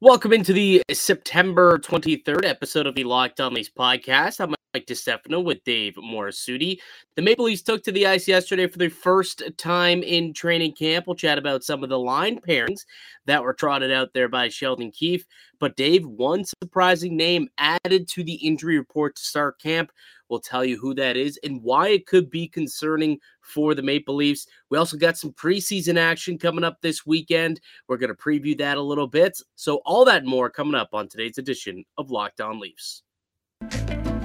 Welcome into the September 23rd episode of the Locked On Leafs podcast. I'm Mike DeStefano with Dave Morisuti. The Maple Leafs took to the ice yesterday for the first time in training camp. We'll chat about some of the line pairings that were trotted out there by Sheldon Keefe. But Dave, one surprising name added to the injury report to start camp We'll tell you who that is and why it could be concerning for the Maple Leafs. We also got some preseason action coming up this weekend. We're going to preview that a little bit. So, all that more coming up on today's edition of Locked On Leafs.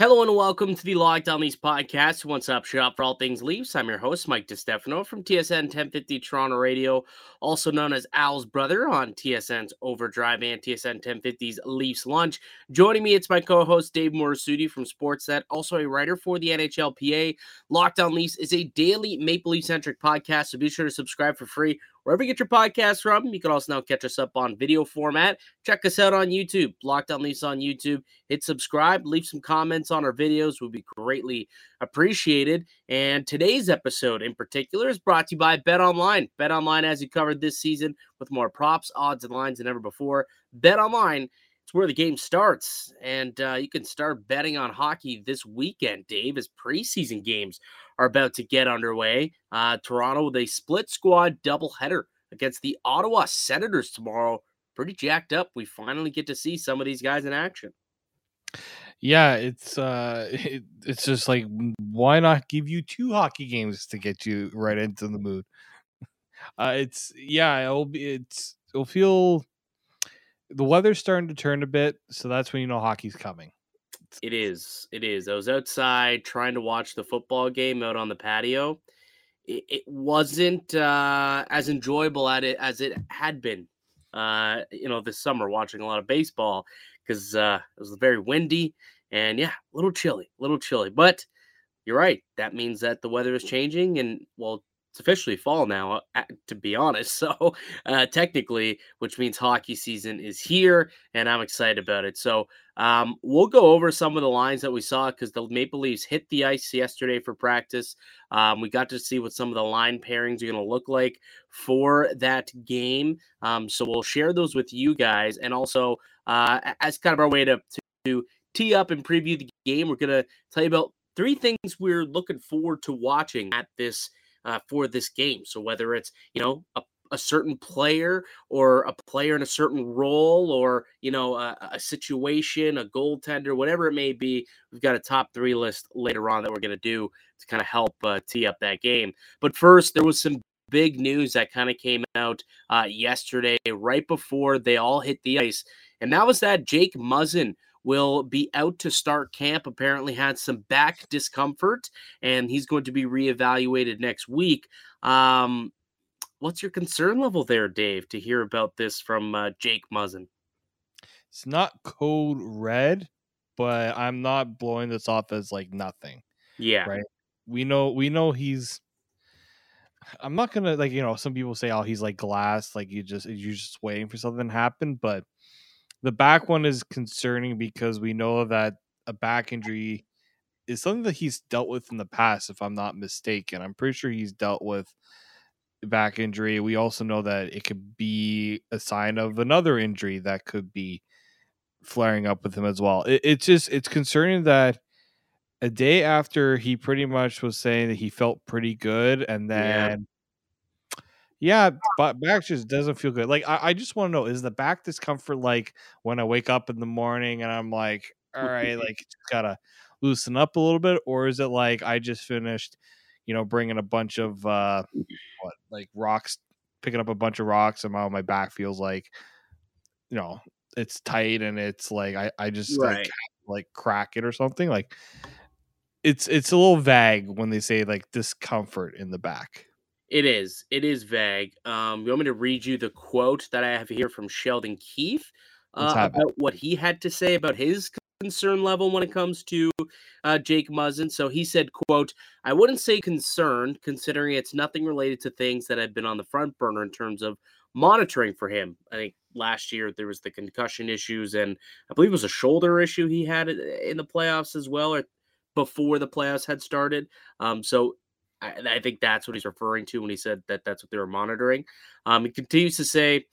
Hello and welcome to the Locked On Leafs podcast, one stop shop for all things Leafs. I'm your host, Mike DeStefano from TSN 1050 Toronto Radio, also known as Al's brother on TSN's Overdrive and TSN 1050's Leafs Lunch. Joining me, it's my co host, Dave Morisuti from Sportsnet, also a writer for the NHLPA. Locked On Leafs is a daily Maple Leaf centric podcast, so be sure to subscribe for free wherever you get your podcasts from. You can also now catch us up on video format. Check us out on YouTube, Locked On Leafs on YouTube. Hit subscribe, leave some comments on our videos, would be greatly appreciated. And today's episode in particular is brought to you by Bet Online. Bet Online as you covered this season with more props, odds, and lines than ever before. Bet Online. It's where the game starts, and uh, you can start betting on hockey this weekend, Dave, as preseason games are about to get underway. Uh, Toronto with a split squad doubleheader against the Ottawa Senators tomorrow. Pretty jacked up. We finally get to see some of these guys in action. Yeah, it's uh it, it's just like why not give you two hockey games to get you right into the mood. Uh it's yeah, it'll be it's it'll feel the weather's starting to turn a bit, so that's when you know hockey's coming. It is. It is. I was outside trying to watch the football game out on the patio. It, it wasn't uh, as enjoyable at it as it had been, uh, you know, this summer watching a lot of baseball because uh, it was very windy and yeah, a little chilly, a little chilly. But you're right. That means that the weather is changing, and well, it's officially fall now, uh, to be honest. So, uh, technically, which means hockey season is here, and I'm excited about it. So, um, we'll go over some of the lines that we saw because the Maple Leafs hit the ice yesterday for practice. Um, we got to see what some of the line pairings are going to look like for that game. Um, so, we'll share those with you guys, and also uh, as kind of our way to, to tee up and preview the game, we're going to tell you about three things we're looking forward to watching at this uh, for this game. So whether it's you know a, a certain player or a player in a certain role or you know a, a situation, a goaltender, whatever it may be, we've got a top three list later on that we're going to do to kind of help uh, tee up that game. But first, there was some big news that kind of came out uh, yesterday, right before they all hit the ice, and that was that Jake Muzzin will be out to start camp. Apparently, had some back discomfort, and he's going to be reevaluated next week. Um, what's your concern level there, Dave, to hear about this from uh, Jake Muzzin? It's not code red, but I'm not blowing this off as like nothing. Yeah. Right. We know we know he's I'm not gonna like you know some people say oh he's like glass like you just you're just waiting for something to happen but the back one is concerning because we know that a back injury is something that he's dealt with in the past, if I'm not mistaken. I'm pretty sure he's dealt with back injury. We also know that it could be a sign of another injury that could be flaring up with him as well. It, it's just it's concerning that a day after he pretty much was saying that he felt pretty good, and then yeah, but back just doesn't feel good. Like I, I just want to know: is the back discomfort like when I wake up in the morning and I'm like, all right, like just gotta loosen up a little bit, or is it like I just finished, you know, bringing a bunch of uh, what like rocks, picking up a bunch of rocks, and my my back feels like, you know, it's tight and it's like I I just Right. like like crack it or something like. It's it's a little vague when they say like discomfort in the back. It is. It is vague. Um, you want me to read you the quote that I have here from Sheldon Keefe uh, about what he had to say about his concern level when it comes to uh, Jake Muzzin. So he said, "quote I wouldn't say concerned, considering it's nothing related to things that have been on the front burner in terms of monitoring for him. I think last year there was the concussion issues, and I believe it was a shoulder issue he had in the playoffs as well, or before the playoffs had started. Um, so I, I, think that's what he's referring to when he said that that's what they were monitoring. Um, he continues to say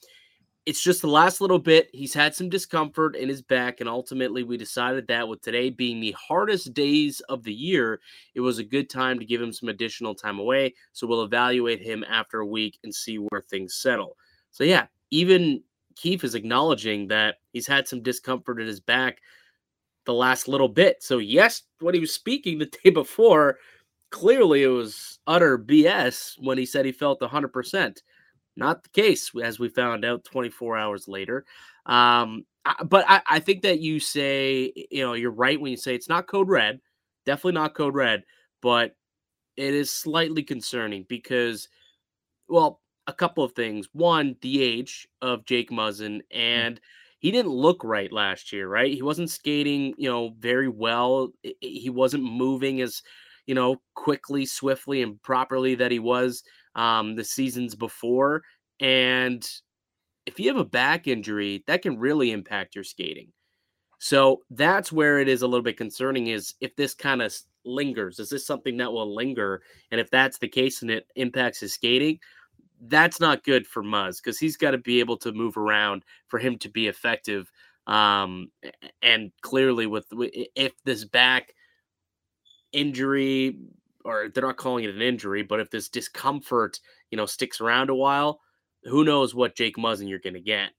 it's just the last little bit. He's had some discomfort in his back, and ultimately, we decided that with today being the hardest days of the year, it was a good time to give him some additional time away. So we'll evaluate him after a week and see where things settle. So, yeah, even Keefe is acknowledging that he's had some discomfort in his back the last little bit. So, yes, when he was speaking the day before, clearly it was utter BS when he said he felt 100%. Not the case, as we found out 24 hours later. Um, but I, I think that you say, you know, you're right when you say it's not code red, definitely not code red, but it is slightly concerning because, well, a couple of things. One, the age of Jake Muzzin, mm. and he didn't look right last year, right? He wasn't skating, you know, very well. He wasn't moving as, you know, quickly, swiftly, and properly that he was um, the seasons before. And if you have a back injury, that can really impact your skating. So that's where it is a little bit concerning is if this kind of lingers, is this something that will linger? And if that's the case and it impacts his skating, that's not good for Muzz because he's got to be able to move around for him to be effective. Um, and clearly, with if this back injury, or they're not calling it an injury, but if this discomfort, you know, sticks around a while, who knows what Jake Muzzin you're going to get.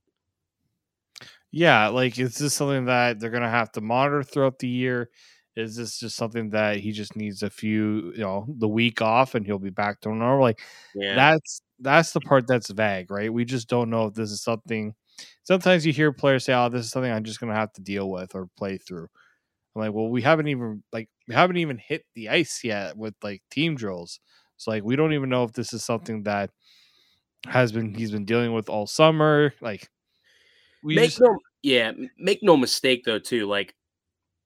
Yeah, like is this something that they're going to have to monitor throughout the year? Is this just something that he just needs a few, you know, the week off and he'll be back to normal? Like yeah. that's that's the part that's vague, right? We just don't know if this is something. Sometimes you hear players say, "Oh, this is something I'm just going to have to deal with or play through." I'm like, well, we haven't even like we haven't even hit the ice yet with like team drills. So like we don't even know if this is something that has been he's been dealing with all summer. Like we make just... no yeah, make no mistake though too. Like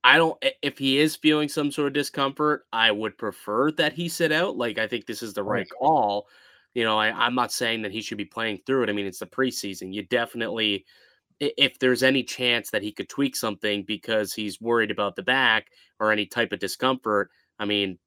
I don't if he is feeling some sort of discomfort, I would prefer that he sit out. Like I think this is the right, right call. You know, I, I'm not saying that he should be playing through it. I mean, it's the preseason. You definitely if there's any chance that he could tweak something because he's worried about the back or any type of discomfort, I mean,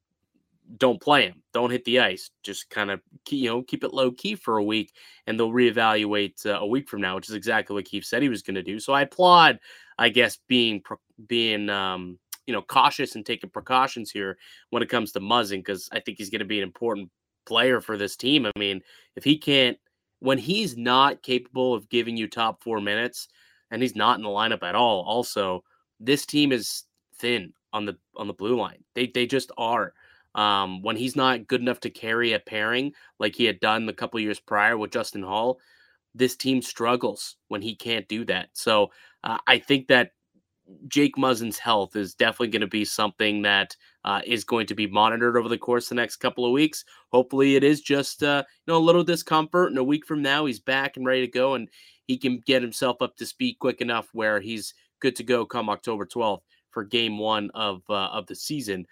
don't play him. Don't hit the ice. Just kind of you know keep it low key for a week, and they'll reevaluate uh, a week from now, which is exactly what Keefe said he was going to do. So I applaud, I guess, being being um, you know cautious and taking precautions here when it comes to Muzzin because I think he's going to be an important player for this team. I mean, if he can't, when he's not capable of giving you top four minutes, and he's not in the lineup at all, also this team is thin on the on the blue line. They they just are. Um, when he's not good enough to carry a pairing like he had done the couple years prior with Justin Holl, this team struggles when he can't do that. So uh, I think that Jake Muzzin's health is definitely going to be something that uh, is going to be monitored over the course of the next couple of weeks. Hopefully, it is just uh, you know a little discomfort, and a week from now he's back and ready to go, and he can get himself up to speed quick enough where he's good to go come October 12th for Game One of uh, of the season.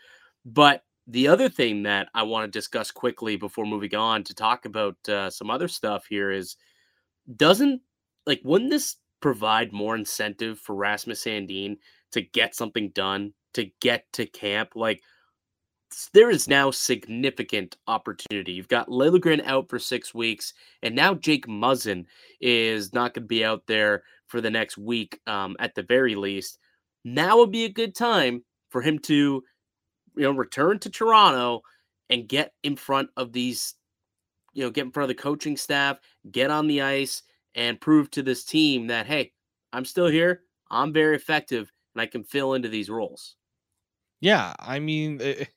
But the other thing that I want to discuss quickly before moving on to talk about uh, some other stuff here is doesn't like wouldn't this provide more incentive for Rasmus Sandin to get something done, to get to camp? Like there is now significant opportunity. You've got Liljegren out for six weeks, and now Jake Muzzin is not going to be out there for the next week um, at the very least. Now would be a good time for him to you know, return to Toronto and get in front of these, you know, get in front of the coaching staff, get on the ice, and prove to this team that, hey, I'm still here. I'm very effective and I can fill into these roles. Yeah. I mean, it,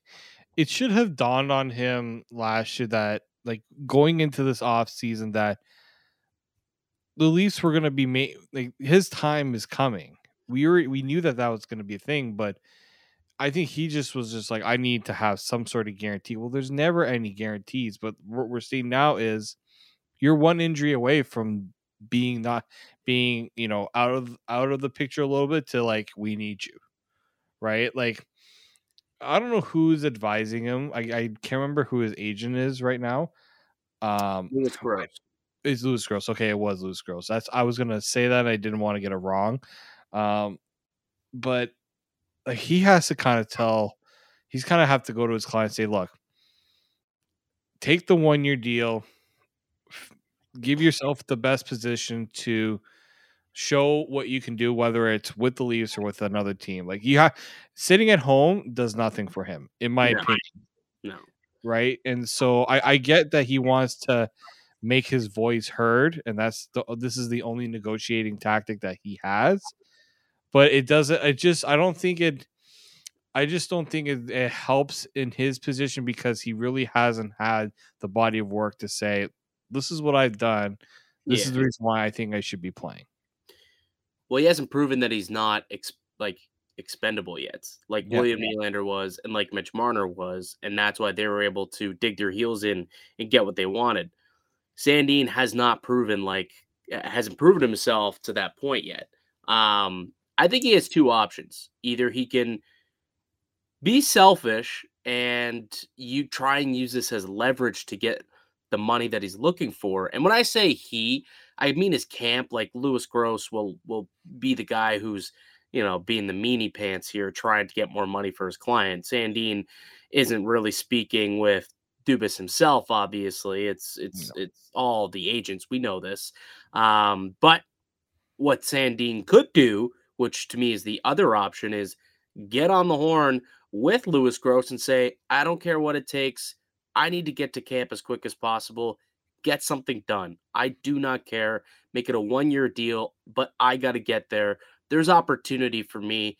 it should have dawned on him last year that, like, going into this off season, that the Leafs were going to be made, like, his time is coming. We were, we knew that that was going to be a thing, but I think he just was just like, I need to have some sort of guarantee. Well, there's never any guarantees, but what we're seeing now is you're one injury away from being not being, you know, out of out of the picture a little bit to like we need you. right? Like, I don't know who's advising him. I, I can't remember who his agent is right now. Um, Louis Gross. It's Louis Gross. Okay, it was Louis Gross. That's I was gonna say that. I didn't want to get it wrong. Um, but like he has to kind of tell. He's kind of have to go to his client and say, "Look, take the one year deal. Give yourself the best position to." show what you can do, whether it's with the Leafs or with another team. Like you have sitting at home does nothing for him, in my No. opinion. No. Right. And so I, I get that he wants to make his voice heard, and that's the this is the only negotiating tactic that he has. But it doesn't it just I don't think it I just don't think it, it helps in his position because he really hasn't had the body of work to say, This is what I've done. This is the reason why I think I should be playing. Well, he hasn't proven that he's not ex- like expendable yet, like Yeah. William Nylander was, and like Mitch Marner was, and that's why they were able to dig their heels in and get what they wanted. Sandin has not proven like hasn't proven himself to that point yet. Um, I think he has two options. Either he can be selfish and you try and use this as leverage to get the money that he's looking for. And when I say he, I mean his camp. Like Lewis Gross will will be the guy who's you know being the meanie pants here, trying to get more money for his client. Sandin isn't really speaking with Dubas himself. Obviously, it's it's it's all the agents. We know this. Um, but what Sandin could do, which to me is the other option, is get on the horn with Lewis Gross and say, I don't care what it takes. I need to get to camp as quick as possible. Get something done. I do not care. Make it a one year deal, but I got to get there. There's opportunity for me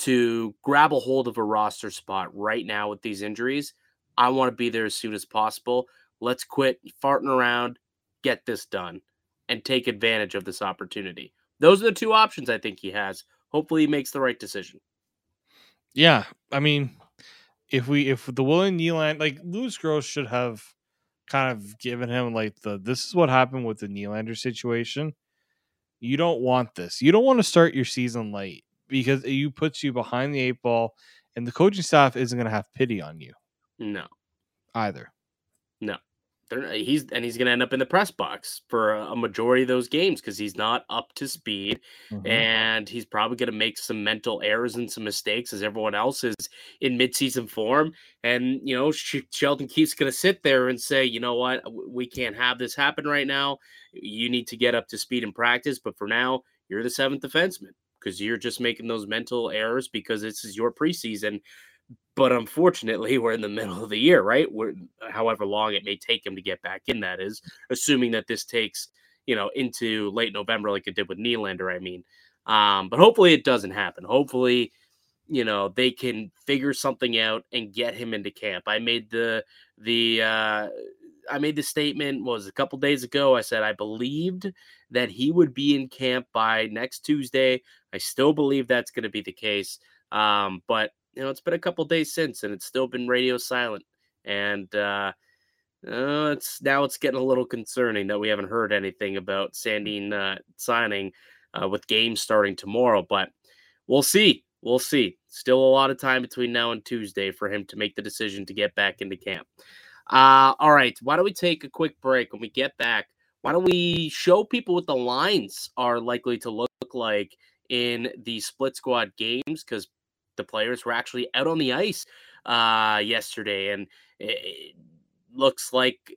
to grab a hold of a roster spot right now with these injuries. I want to be there as soon as possible. Let's quit farting around, get this done, and take advantage of this opportunity. Those are the two options I think he has. Hopefully, he makes the right decision. Yeah, I mean, if we if the William Nylander like Louis Gross should have kind of given him like the this is what happened with the Nylander situation. You don't want this. You don't want to start your season late because you puts you behind the eight ball, and the coaching staff isn't going to have pity on you No, either. They're, he's and he's going to end up in the press box for a, a majority of those games because he's not up to speed, Mhm. and he's probably going to make some mental errors and some mistakes as everyone else is in midseason form. And you know, Sh- Sheldon Keefe's going to sit there and say, you know what, we can't have this happen right now. You need to get up to speed in practice, but for now, you're the seventh defenseman because you're just making those mental errors because this is your preseason. But unfortunately, we're in the middle of the year, right? We're however long it may take him to get back in. That is, assuming that this takes you know into late November, like it did with Nylander. I mean, um, but hopefully it doesn't happen. Hopefully, you know they can figure something out and get him into camp. I made the the uh, I made the statement was a couple days ago. I said I believed that he would be in camp by next Tuesday. I still believe that's going to be the case. Um, but you know, it's been a couple days since, and it's still been radio silent. And uh, uh, it's now it's getting a little concerning that we haven't heard anything about Sandin uh, signing uh, with games starting tomorrow. But we'll see. We'll see. Still a lot of time between now and Tuesday for him to make the decision to get back into camp. Uh, all right. Why don't we take a quick break? When we get back, why don't we show people what the lines are likely to look like in the split squad games? Because the players were actually out on the ice uh, yesterday, and it, looks like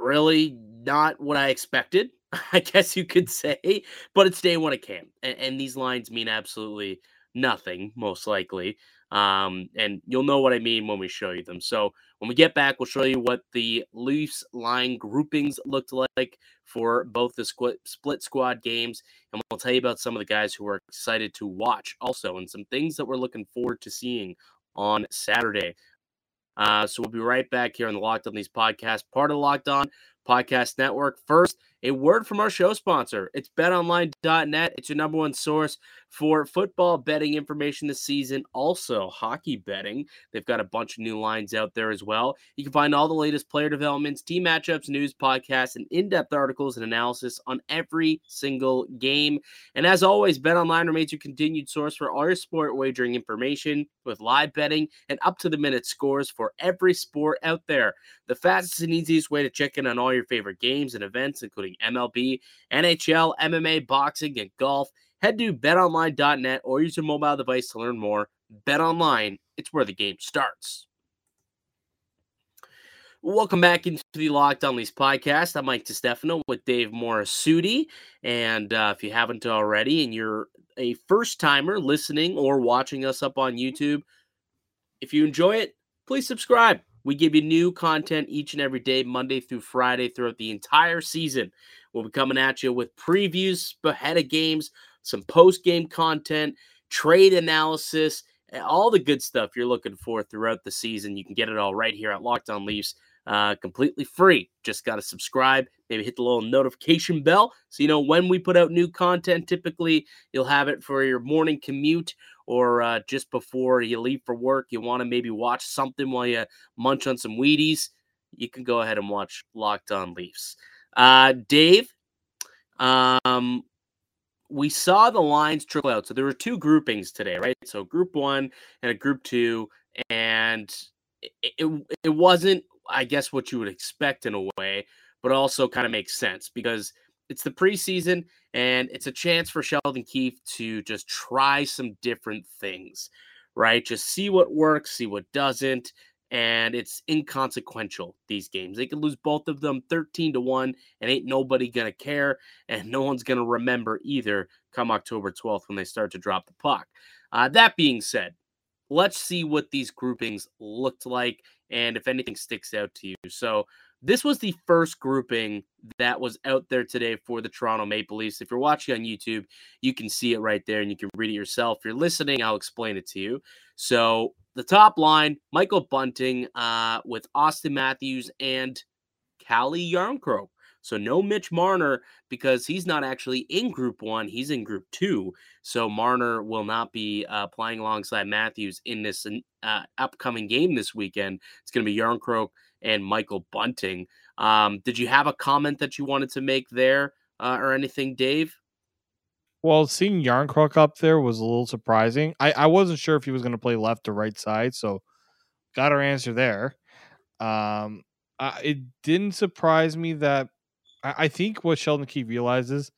really not what I expected. I guess you could say, but it's day one of camp, and, and these lines mean absolutely nothing, most likely. Um, and you'll know what I mean when we show you them. So when we get back, we'll show you what the Leafs line groupings looked like for both the squ- split squad games, and we'll tell you about some of the guys who are excited to watch also, and some things that we're looking forward to seeing on Saturday. Uh, so we'll be right back here on the Locked On These podcast, part of the Locked On Podcast Network. First, a word from our show sponsor. It's betonline.net. It's your number one source for football betting information this season, also hockey betting. They've got a bunch of new lines out there as well. You can find all the latest player developments, team matchups, news, podcasts, and in depth articles and analysis on every single game. And as always, BetOnline remains your continued source for all your sport wagering information with live betting and up to the minute scores for every sport out there. The fastest and easiest way to check in on all your favorite games and events, including MLB, NHL, MMA, boxing, and golf. Head to betonline.net or use your mobile device to learn more. BetOnline, it's where the game starts. Welcome back into the Locked On Leafs podcast. I'm Mike DeStefano with Dave Morassutti. And uh, if you haven't already and you're a first timer listening or watching us up on YouTube, if you enjoy it, please subscribe. We give you new content each and every day, Monday through Friday, throughout the entire season. We'll be coming at you with previews ahead of games, some post game content, trade analysis, all the good stuff you're looking for throughout the season. You can get it all right here at Locked On Leafs uh, completely free. Just got to subscribe, maybe hit the little notification bell so you know when we put out new content. Typically, you'll have it for your morning commute or uh, just before you leave for work. You want to maybe watch something while you munch on some Wheaties. You can go ahead and watch Locked On Leafs. Uh, Dave, um, we saw the lines trickle out. So there were two groupings today, right? So group one and a group two, and it, it, it wasn't I guess what you would expect in a way, but also kind of makes sense because it's the preseason and it's a chance for Sheldon Keefe to just try some different things, right? Just see what works, see what doesn't. And it's inconsequential, these games. They could lose both of them 13 to 1, and ain't nobody going to care. And no one's going to remember either come October 12th when they start to drop the puck. Uh, that being said, let's see what these groupings looked like and if anything sticks out to you. So this was the first grouping that was out there today for the Toronto Maple Leafs. If you're watching on YouTube, you can see it right there and you can read it yourself. If you're listening, I'll explain it to you. So the top line, Michael Bunting uh, with Auston Matthews and Calle Jarnkrok. So no Mitch Marner because he's not actually in Group One; he's in Group Two. So Marner will not be uh, playing alongside Matthews in this uh, upcoming game this weekend. It's going to be Jarnkrok and Michael Bunting. Um, did you have a comment that you wanted to make there uh, or anything, Dave? Well, seeing Jarnkrok up there was a little surprising. I, I wasn't sure if he was going to play left or right side, so got our answer there. Um, it didn't surprise me that I, think what Sheldon Keefe realizes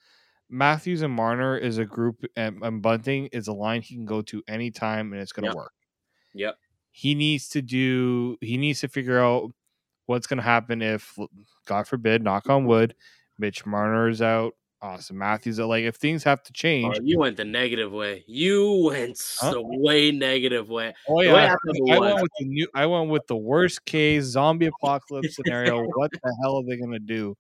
Matthews and Marner is a group, and, and Bunting is a line he can go to anytime, and it's going to yep. work. Yep. He needs to do. He needs to figure out what's going to happen if, God forbid, knock on wood, Mitch Marner is out. Auston Matthews, like if things have to change. Oh, you went the negative way. You went huh? the way negative way. Oh yeah, I went with the new. I went with the worst case zombie apocalypse scenario. what the hell are they going to do?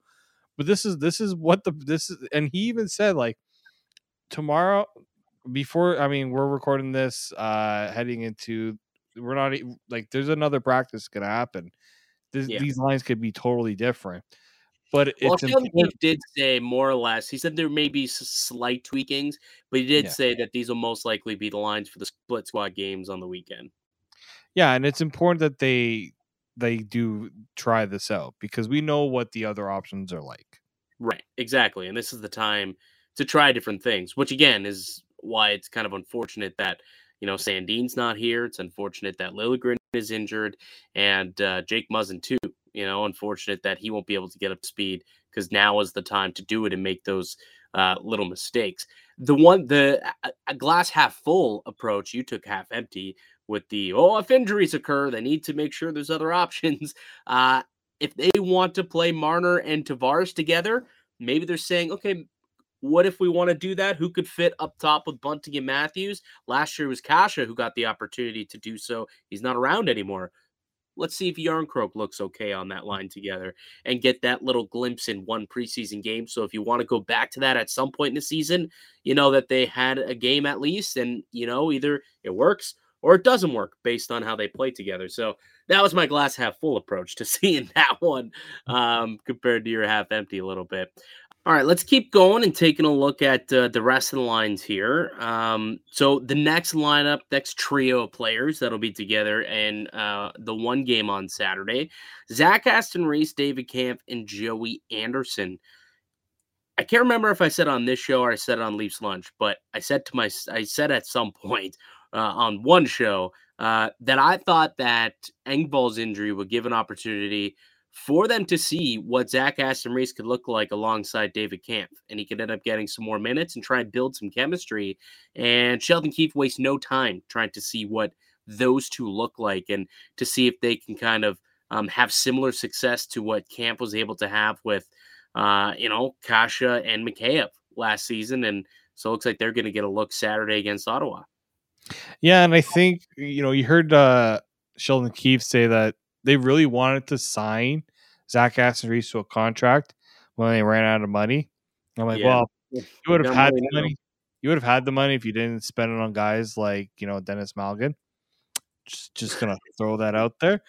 But this is this is what the this is, and he even said like tomorrow before. I mean, we're recording this uh heading into we're not like there's another practice gonna happen. This, yeah. These lines could be totally different. But well, he did say more or less. He said there may be slight tweakings, but he did yeah. say that these will most likely be the lines for the split squad games on the weekend. Yeah, and it's important that they they do try this out because we know what the other options are like. Right, exactly. And this is the time to try different things, which again is why it's kind of unfortunate that, you know, Sandin's not here. It's unfortunate that Liljegren is injured and uh, Jake Muzzin too. You know, unfortunate that he won't be able to get up to speed because now is the time to do it and make those uh, little mistakes. The one, the a glass half full approach, you took half empty with the oh, if injuries occur, they need to make sure there's other options. Uh, if they want to play Marner and Tavares together, maybe they're saying, okay, what if we want to do that? Who could fit up top with Bunting and Matthews? Last year was Kase who got the opportunity to do so. He's not around anymore. Let's see if Jarnkrok looks okay on that line together and get that little glimpse in one preseason game. So if you want to go back to that at some point in the season, you know that they had a game at least, and you know either it works or it doesn't work based on how they play together. So that was my glass half full approach to seeing that one um, compared to your half empty a little bit. All right, let's keep going and taking a look at uh, the rest of the lines here. Um, so the next lineup, next trio of players that'll be together in uh, the one game on Saturday: Zach Aston Reese, David Kampf, and Joey Anderson. I can't remember if I said on this show or I said on Leafs Lunch, but I said to my, I said at some point uh, on one show uh, that I thought that Engvall's injury would give an opportunity for them to see what Zach Aston Reese could look like alongside David Kampf. And he could end up getting some more minutes and try and build some chemistry. And Sheldon Keefe wastes no time trying to see what those two look like and to see if they can kind of um, have similar success to what Kampf was able to have with, uh, you know, Kase and Mikheyev last season. And so it looks like they're going to get a look Saturday against Ottawa. Yeah, and I think you know you heard uh, Sheldon Keefe say that they really wanted to sign Zach Aston to a contract when they ran out of money. I'm like, yeah. well, you would have had the money. You would have had the money if you didn't spend it on guys like you know Denis Malgin. Just, just gonna throw that out there,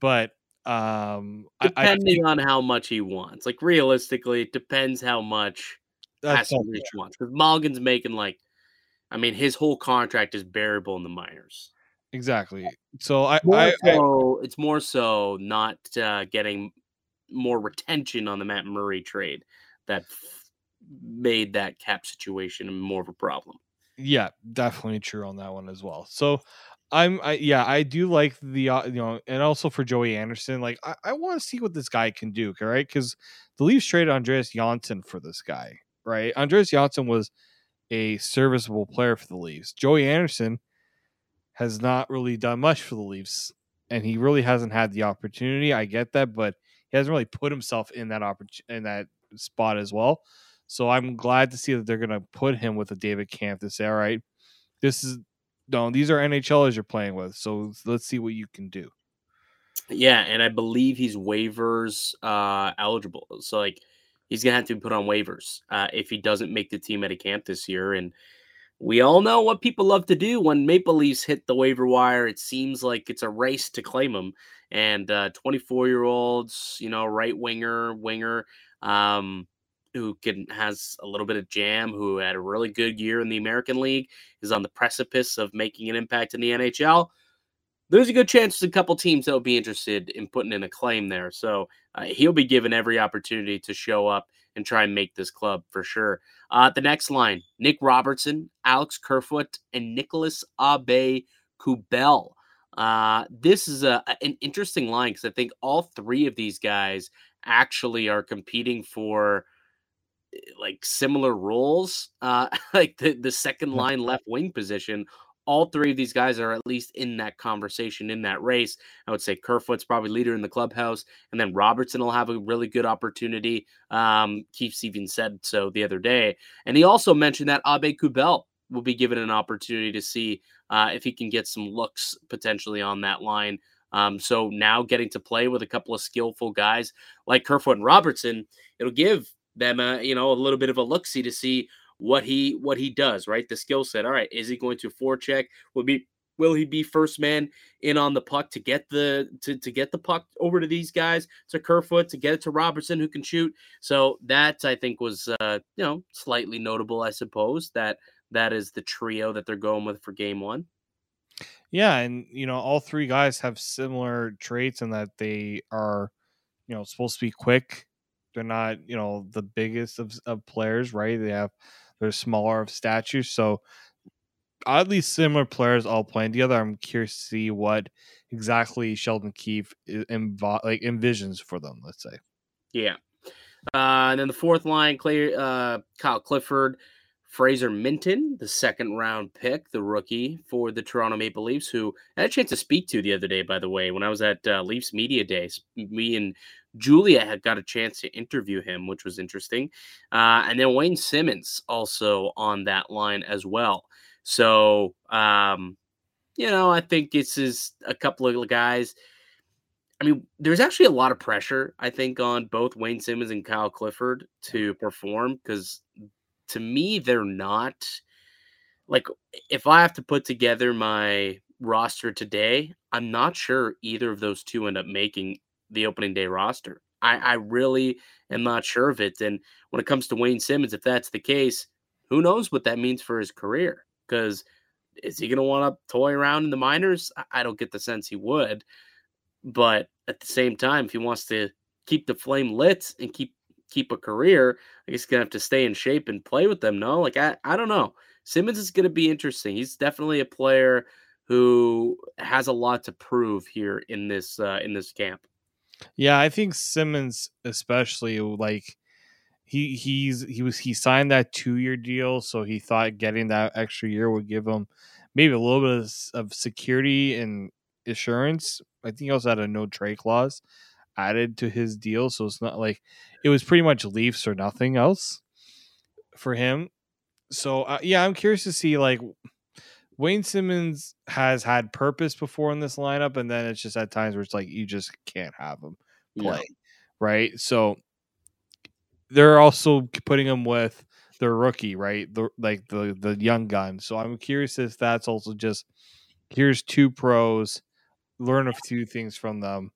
but um, depending I, I on how much he wants, like realistically, it depends how much Aston Reese wants. Because Malgin's making like, I mean, his whole contract is bearable in the minors. Exactly. So I, more I, so, I, it's more so not uh, getting more retention on the Matt Murray trade that f- made that cap situation more of a problem. Yeah, definitely true on that one as well. So I'm I yeah, I do like the uh, you know, and also for Joey Anderson, like I, I want to see what this guy can do, right? Because the Leafs traded Andreas Johnsson for this guy, right? Andreas Johnsson was a serviceable player for the Leafs. Joey Anderson has not really done much for the Leafs, and he really hasn't had the opportunity. I get that, but he hasn't really put himself in that opportunity in that spot as well. So I'm glad to see that they're going to put him with a David Kampf to say, all right, this is no, these are NHLers you're playing with, so let's see what you can do. Yeah, and I believe he's waivers uh, eligible. So like he's gonna have to be put on waivers uh, if he doesn't make the team at a camp this year. And we all know what people love to do when Maple Leafs hit the waiver wire. It seems like it's a race to claim them. And 24 uh, year olds, you know, right winger, winger, um, who can has a little bit of jam, who had a really good year in the American League, is on the precipice of making an impact in the NHL. There's a good chance a couple teams that will be interested in putting in a claim there. So uh, he'll be given every opportunity to show up and try and make this club for sure. Uh, the next line Nick Robertson, Alex Kerfoot, and Nicholas Aube-Kubel. Uh, this is a, an interesting line because I think all three of these guys actually are competing for eh, like similar roles. Uh, like the, the second line left wing position all three of these guys are at least in that conversation, in that race. I would say Kerfoot's probably leader in the clubhouse, and then Robertson will have a really good opportunity. Um, Keefe even said so the other day. And he also mentioned that Aube-Kubel will be given an opportunity to see uh, if he can get some looks potentially on that line. Um, so now getting to play with a couple of skillful guys like Kerfoot and Robertson, it'll give them a, you know, a little bit of a look see to see what he what he does, right? The skill set. All right, is he going to forecheck? Will be will he be first man in on the puck to get the to, to get the puck over to these guys to Kerfoot to get it to Robertson who can shoot. So that I think was uh, you know slightly notable, I suppose that that is the trio that they're going with for game one. Yeah, and you know all three guys have similar traits in that they are you know supposed to be quick. They're not you know the biggest of, of players, right? They have they're smaller of stature. So oddly similar players all playing together. I'm curious to see what exactly Sheldon Keefe like envisions for them. Let's say. Yeah, uh, and then the fourth line, Clay, uh, Kyle Clifford, Fraser Minten, the second round pick, the rookie for the Toronto Maple Leafs, who I had a chance to speak to the other day. By the way, when I was at uh, Leafs Media Days, me and Julia had got a chance to interview him, which was interesting. Uh, and then Wayne Simmons also on that line as well. So, um, you know, I think this is a couple of guys. I mean, there's actually a lot of pressure, I think, on both Wayne Simmons and Kyle Clifford to perform because to me, they're not like if I have to put together my roster today, I'm not sure either of those two end up making the opening day roster. I, I really am not sure of it. And when it comes to Wayne Simmons, if that's the case, who knows what that means for his career? Because is he going to want to toy around in the minors? I don't get the sense he would. But at the same time, if he wants to keep the flame lit and keep keep a career, I guess he's gonna have to stay in shape and play with them. No, like I, I don't know. Simmons is gonna be interesting. He's definitely a player who has a lot to prove here in this uh, in this camp. Yeah, I think Simmons especially like he he's he was he signed that two year deal, so he thought getting that extra year would give him maybe a little bit of, of security and assurance. I think he also had a no trade clause added to his deal, so it's not like it was pretty much Leafs or nothing else for him. So uh, yeah, I'm curious to see like Wayne Simmons has had purpose before in this lineup, and then it's just at times where it's like you just can't have him play, yeah. right? So they're also putting him with their rookie, right? The like the the young gun. So I'm curious if that's also just here's two pros, learn a few things from them.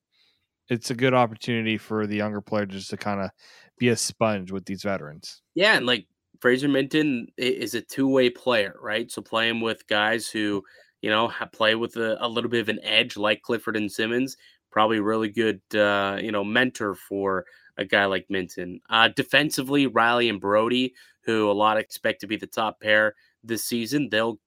It's a good opportunity for the younger player just to kind of be a sponge with these veterans. Yeah, and like Fraser Minten is a two way player, right? So playing with guys who you know play with a, a, little bit of an edge, like Clifford and Simmons, probably really good, uh, you know, mentor for a guy like Minten. Uh, defensively, Rielly and Brodie, who a lot expect to be the top pair this season, they'll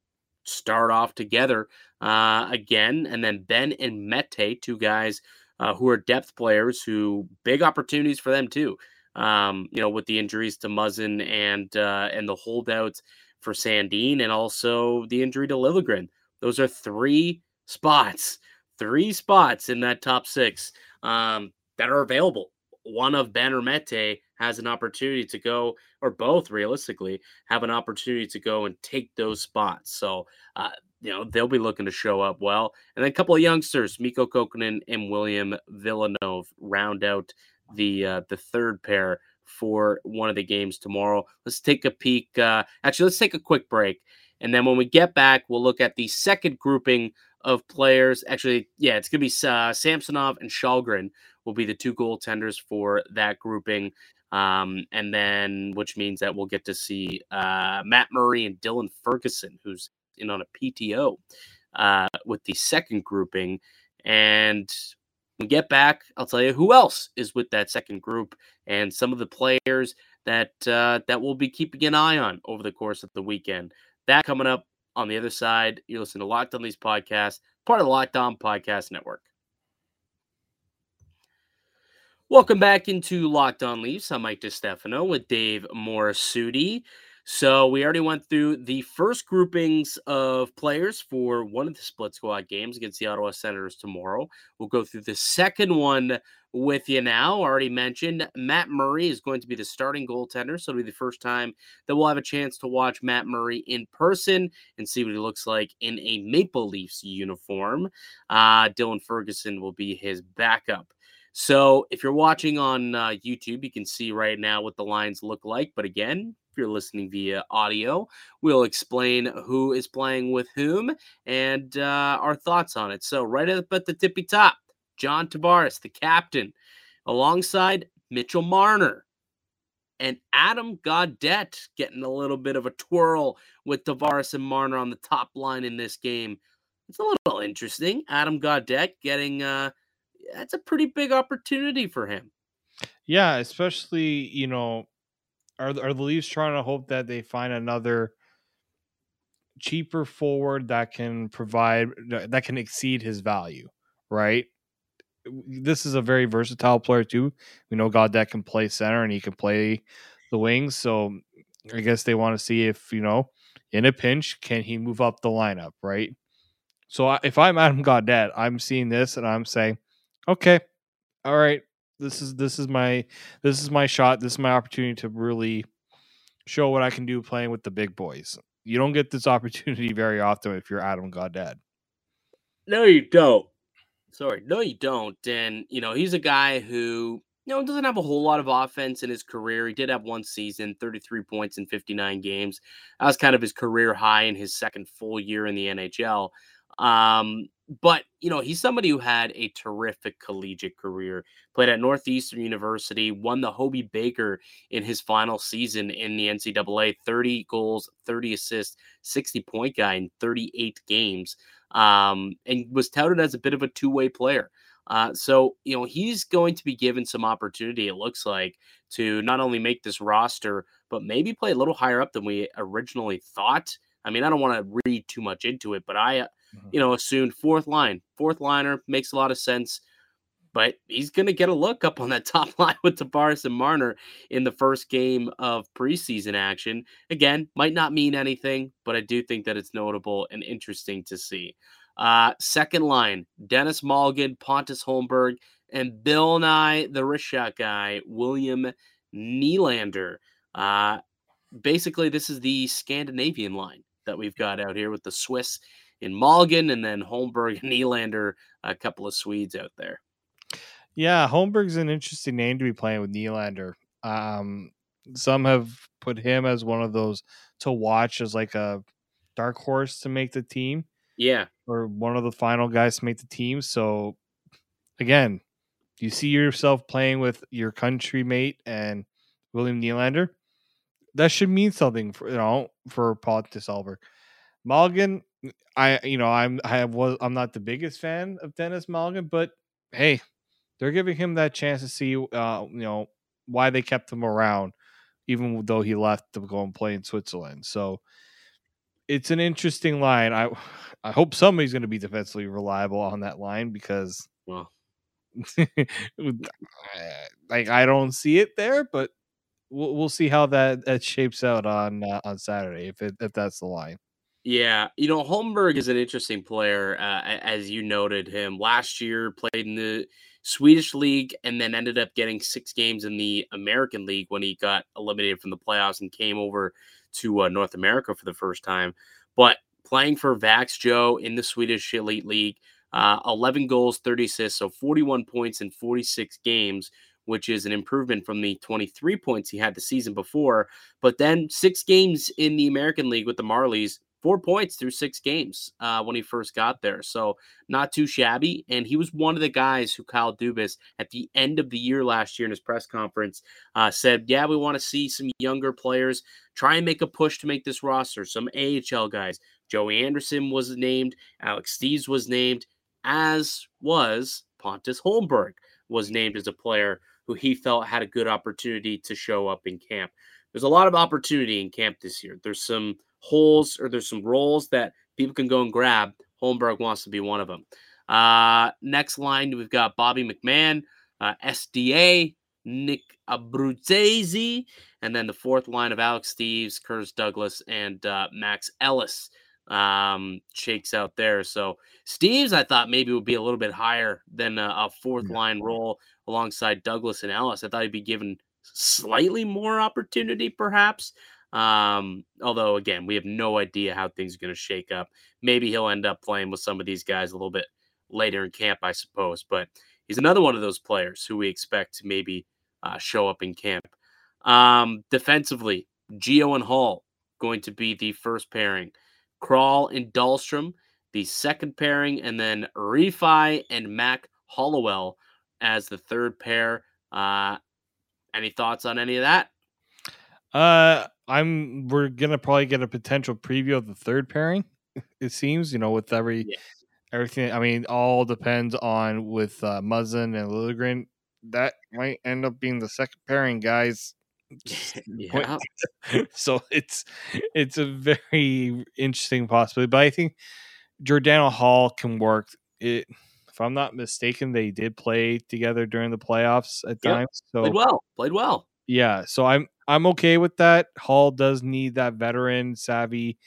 start off together uh, again. And then Benn and Mete, two guys uh, who are depth players who big opportunities for them too. Um, you know, with the injuries to Muzzin and uh, and the holdouts for Sandin, and also the injury to Liljegren. Those are three spots, three spots in that top six um, that are available. One of Benn or Mete has an opportunity to go, or both realistically have an opportunity to go and take those spots. So uh, you know, they'll be looking to show up well. And then a couple of youngsters, Mikko Kokkonen and William Villeneuve, round out the uh, the third pair for one of the games tomorrow. Let's take a peek. Uh, actually, let's take a quick break. And then when we get back, we'll look at the second grouping of players. Actually, yeah, it's going to be uh, Samsonov and Källgren will be the two goaltenders for that grouping. Um, and then, which means that we'll get to see uh, Matt Murray and Dylan Ferguson, who's in on a PTO uh, with the second grouping. And we get back, I'll tell you who else is with that second group and some of the players that uh, that we'll be keeping an eye on over the course of the weekend. That coming up on the other side. You listen to Locked On Leafs podcast, part of the Locked On Podcast Network. Welcome back into Locked On Leafs. I'm Mike DiStefano with Dave Morassutti. So we already went through the first groupings of players for one of the split squad games against the Ottawa Senators tomorrow. We'll go through the second one with you now. Already mentioned Matt Murray is going to be the starting goaltender, so it'll be the first time that we'll have a chance to watch Matt Murray in person and see what he looks like in a Maple Leafs uniform. Uh, Dylan Ferguson will be his backup. So if you're watching on uh, YouTube, you can see right now what the lines look like. But again, if you're listening via audio, we'll explain who is playing with whom and uh, our thoughts on it. So, right up at the tippy top, John Tavares, the captain, alongside Mitchell Marner and Adam Gaudette getting a little bit of a twirl with Tavares and Marner on the top line in this game. It's a little interesting. Adam Gaudette getting uh that's a pretty big opportunity for him. Yeah, especially, you know, are are the Leafs trying to hope that they find another cheaper forward that can provide that can exceed his value, right? This is a very versatile player too. We know Gaudette can play center and he can play the wings, so I guess they want to see if you know in a pinch can he move up the lineup, right? So if I'm Adam Gaudette, I'm seeing this and I'm saying, okay, all right, this is this is my this is my shot. This is my opportunity to really show what I can do playing with the big boys. You don't get this opportunity very often if you're Adam Gaudette. No, you don't. Sorry, no, you don't. And you know he's a guy who you know doesn't have a whole lot of offense in his career. He did have one season, 33 points in 59 games. That was kind of his career high in his second full year in the NHL. Um, but you know, he's somebody who had a terrific collegiate career. Played at Northeastern University, won the Hobey Baker in his final season in the NCAA. Thirty goals, thirty assists, sixty point guy in thirty eight games, um, and was touted as a bit of a two way player. Uh, so you know he's going to be given some opportunity. It looks like to not only make this roster, but maybe play a little higher up than we originally thought. I mean, I don't want to read too much into it, but I. you know, assumed fourth line, fourth liner makes a lot of sense. But he's going to get a look up on that top line with Tavares and Marner in the first game of preseason action. Again, might not mean anything, but I do think that it's notable and interesting to see. Uh, second line, Dennis Malgin, Pontus Holmberg, and Bill Nye, the shot guy, William Nylander. Uh, basically, this is the Scandinavian line that we've got out here with the Swiss in Malgin and then Holmberg and Nylander, a couple of Swedes out there. Yeah, Holmberg's an interesting name to be playing with Nylander. Um, some have put him as one of those to watch as like a dark horse to make the team. Yeah. Or one of the final guys to make the team. So again, you see yourself playing with your country mate and William Nylander? That should mean something for you know for Pontus Holmberg. Malgin, I you know I'm I was I'm not the biggest fan of Denis Malgin, but hey, they're giving him that chance to see uh you know why they kept him around, even though he left to go and play in Switzerland. So it's an interesting line. I I hope somebody's going to be defensively reliable on that line because well, like I don't see it there, but we'll we'll see how that that shapes out on uh, on Saturday if it, if that's the line. Yeah, you know, Holmberg is an interesting player, uh, as you noted him last year. Played in the Swedish league and then ended up getting six games in the American League when he got eliminated from the playoffs and came over to uh, North America for the first time. But playing for Växjö in the Swedish Elite League, uh, 11 goals, 30 assists, so 41 points in 46 games, which is an improvement from the 23 points he had the season before. But then six games in the American League with the Marlies, four points through six games uh, when he first got there. So not too shabby. And he was one of the guys who Kyle Dubas at the end of the year last year in his press conference uh, said, yeah, we want to see some younger players try and make a push to make this roster. Some AHL guys. Joey Anderson was named. Alex Steeves was named, as was Pontus Holmberg was named as a player who he felt had a good opportunity to show up in camp. There's a lot of opportunity in camp this year. There's some holes or there's some roles that people can go and grab. Holmberg wants to be one of them. Uh, next line, we've got Bobby McMann, uh, SDA, Nick Abruzzese, and then the fourth line of Alex Steeves, Curtis Douglas, and uh, Max Ellis um, shakes out there. So Steeves, I thought maybe would be a little bit higher than a, a fourth line role alongside Douglas and Ellis. I thought he'd be given slightly more opportunity, perhaps. Um, although again, we have no idea how things are going to shake up. Maybe he'll end up playing with some of these guys a little bit later in camp, I suppose. But he's another one of those players who we expect to maybe uh, show up in camp. Um, defensively, Gio and Hall going to be the first pairing. Kral and Dahlstrom, the second pairing, and then Rifai and Mac Hollowell as the third pair. Uh, any thoughts on any of that? Uh, I'm. We're gonna probably get a potential preview of the third pairing. It seems, you know, with every yeah. everything. I mean, all depends on with uh, Muzzin and Liljegren. That might end up being the second pairing, guys. yeah. so it's it's a very interesting possibility, but I think Giordano Hall can work. It, if I'm not mistaken, they did play together during the playoffs at yep. times. So played well, played well. Yeah, so I'm I'm okay with that. Hall does need that veteran savvy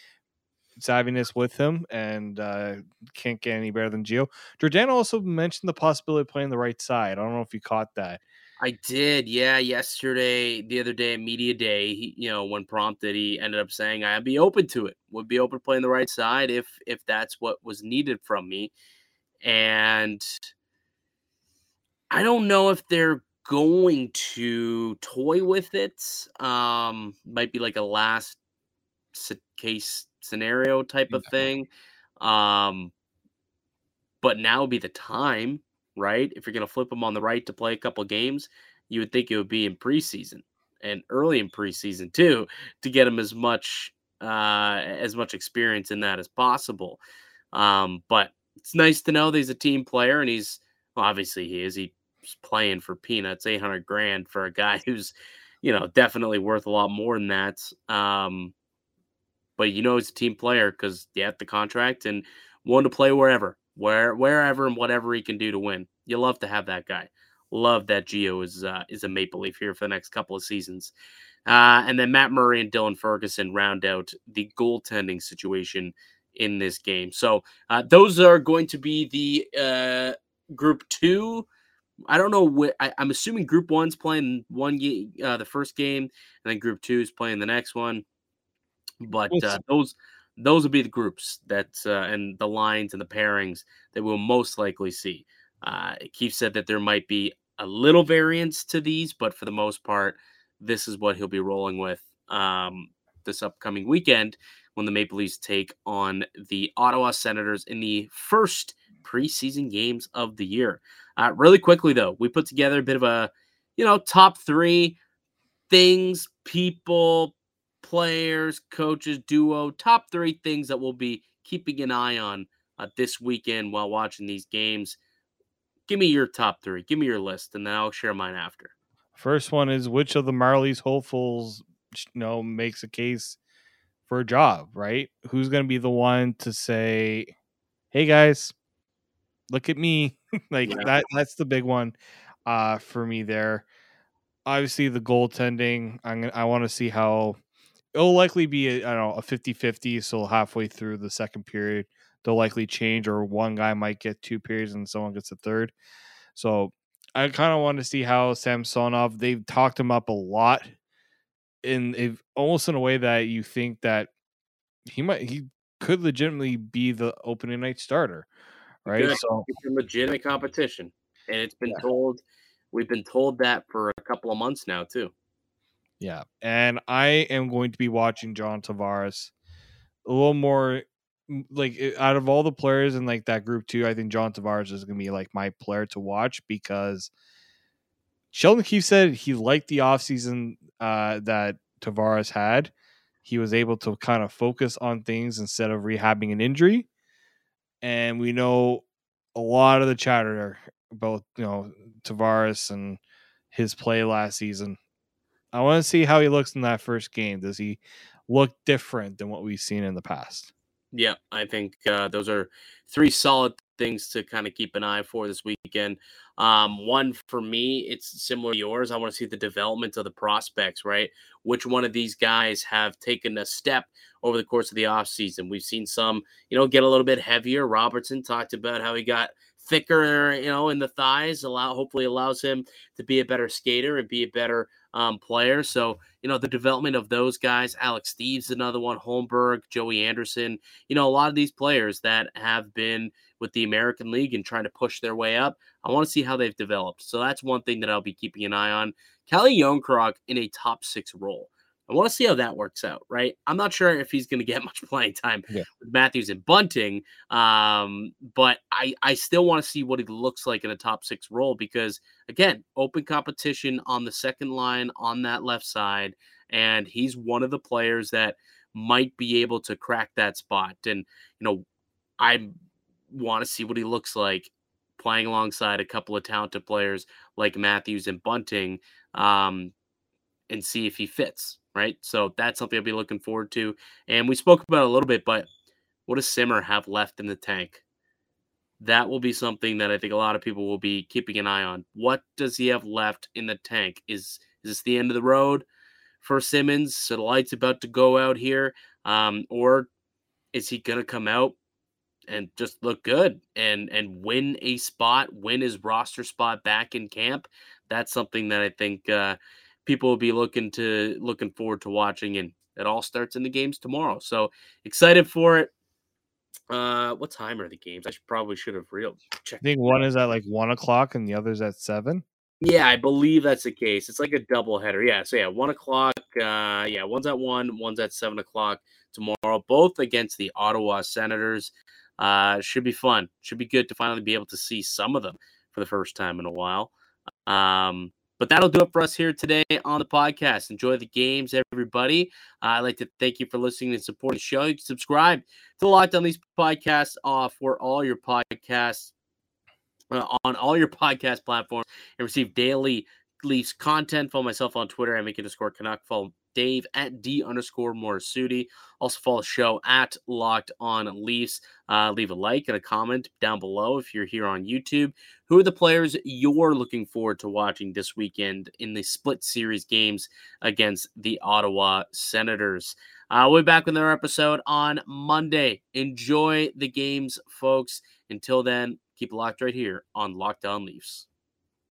savviness with him and uh, can't get any better than Gio. Giordano also mentioned the possibility of playing the right side. I don't know if you caught that. I did, yeah. Yesterday, the other day media day, he, you know, when prompted, he ended up saying, "I'd be open to it. Would be open to playing the right side if if that's what was needed from me." And I don't know if they're going to toy with it. Um, might be like a last case scenario type of thing. Um, but now would be the time, right? If you're going to flip them on the right to play a couple games, you would think it would be in preseason and early in preseason too to get them as much uh, as much experience in that as possible. Um, but it's nice to know that he's a team player and he's well, obviously he is. He's playing for peanuts, 800 grand for a guy who's, you know, definitely worth a lot more than that. Um, but you know, he's a team player because you have the contract and wanted to play wherever, where, wherever and whatever he can do to win. You love to have that guy. Love that Gio is uh, is a Maple Leaf here for the next couple of seasons. Uh, and then Matt Murray and Dylan Ferguson round out the goaltending situation in this game. So uh, those are going to be the uh, group two. I don't know what I, am assuming group one's playing one game, uh, the first game, and then group two is playing the next one. But uh, those those will be the groups that uh, and the lines and the pairings that we'll most likely see. Uh, Keefe said that there might be a little variance to these, but for the most part, this is what he'll be rolling with um, this upcoming weekend when the Maple Leafs take on the Ottawa Senators in the first preseason games of the year. Uh, really quickly, though, we put together a bit of a, you know, top three things, people, players, coaches, duo, top three things that we'll be keeping an eye on uh, this weekend while watching these games. Give me your top three. Give me your list, and then I'll share mine after. First one is which of the Marlies hopefuls, you know, makes a case for a job, right? Who's going to be the one to say, "Hey guys, look at me." like yeah. that that's the big one uh for me there. Obviously the goaltending, I'm gonna, I want to see how it'll likely be a, I don't know, a 50-50 so halfway through the second period they'll likely change or one guy might get two periods and someone gets a third. So I kind of want to see how Samsonov. They've talked him up a lot, in almost in a way that you think that he might he could legitimately be the opening night starter, right? So it's a legitimate competition, and it's been yeah. told. We've been told that for a couple of months now too. Yeah, and I am going to be watching John Tavares a little more like out of all the players in like that group too, I think John Tavares is going to be like my player to watch because Sheldon Keefe said he liked the offseason uh, that Tavares had. He was able to kind of focus on things instead of rehabbing an injury. And we know a lot of the chatter about, you know, Tavares and his play last season. I want to see how he looks in that first game. Does he look different than what we've seen in the past? Yeah, I think uh, those are three solid things to kind of keep an eye for this weekend. Um, one for me, it's similar to yours. I want to see the development of the prospects, right? Which one of these guys have taken a step over the course of the offseason? We've seen some, you know, get a little bit heavier. Robertson talked about how he got thicker, you know, in the thighs, allow hopefully allows him to be a better skater and be a better um, player. So, you know, the development of those guys, Alex Steeves, another one, Holmberg, Joey Anderson, you know, a lot of these players that have been with the American League and trying to push their way up. I want to see how they've developed. So that's one thing that I'll be keeping an eye on. Calle Jarnkrok in a top six role. I want to see how that works out, right? I'm not sure if he's going to get much playing time yeah. with Matthews and Bunting, um, but I, I still want to see what he looks like in a top six role because, again, open competition on the second line on that left side. And he's one of the players that might be able to crack that spot. And, you know, I want to see what he looks like playing alongside a couple of talented players like Matthews and Bunting um, and see if he fits right? So that's something I'll be looking forward to. And we spoke about a little bit, but what does Simmer have left in the tank? That will be something that I think a lot of people will be keeping an eye on. What does he have left in the tank? Is is this the end of the road for Simmonds? So the light's about to go out here, um, or is he going to come out and just look good and and win a spot, win his roster spot back in camp? That's something that I think uh, people will be looking to looking forward to watching and it all starts in the games tomorrow so excited for it. Uh what time are the games? I should, probably should have real i think one is at like one o'clock and the other's at seven. Yeah i believe that's the case. It's like a double header yeah so yeah one o'clock uh yeah one's at one one's at seven o'clock tomorrow both against the ottawa senators. Uh, should be fun. Should be good to finally be able to see some of them for the first time in a while. Um, but that'll do it for us here today on the podcast. Enjoy the games, everybody. Uh, I'd like to thank you for listening and supporting the show. You can subscribe to the Locked On Leafs podcast uh, for all your podcasts uh, on all your podcast platforms and receive daily Leafs content. Follow myself on Twitter at make underscore Canuck. Follow Dave at D underscore Morisuti. Also follow the show at Locked On Leafs. Uh, leave a like and a comment down below if you're here on YouTube. Who are the players you're looking forward to watching this weekend in the split series games against the Ottawa Senators? Uh, we'll be back with another episode on Monday. Enjoy the games, folks. Until then, keep locked right here on Locked On Leafs.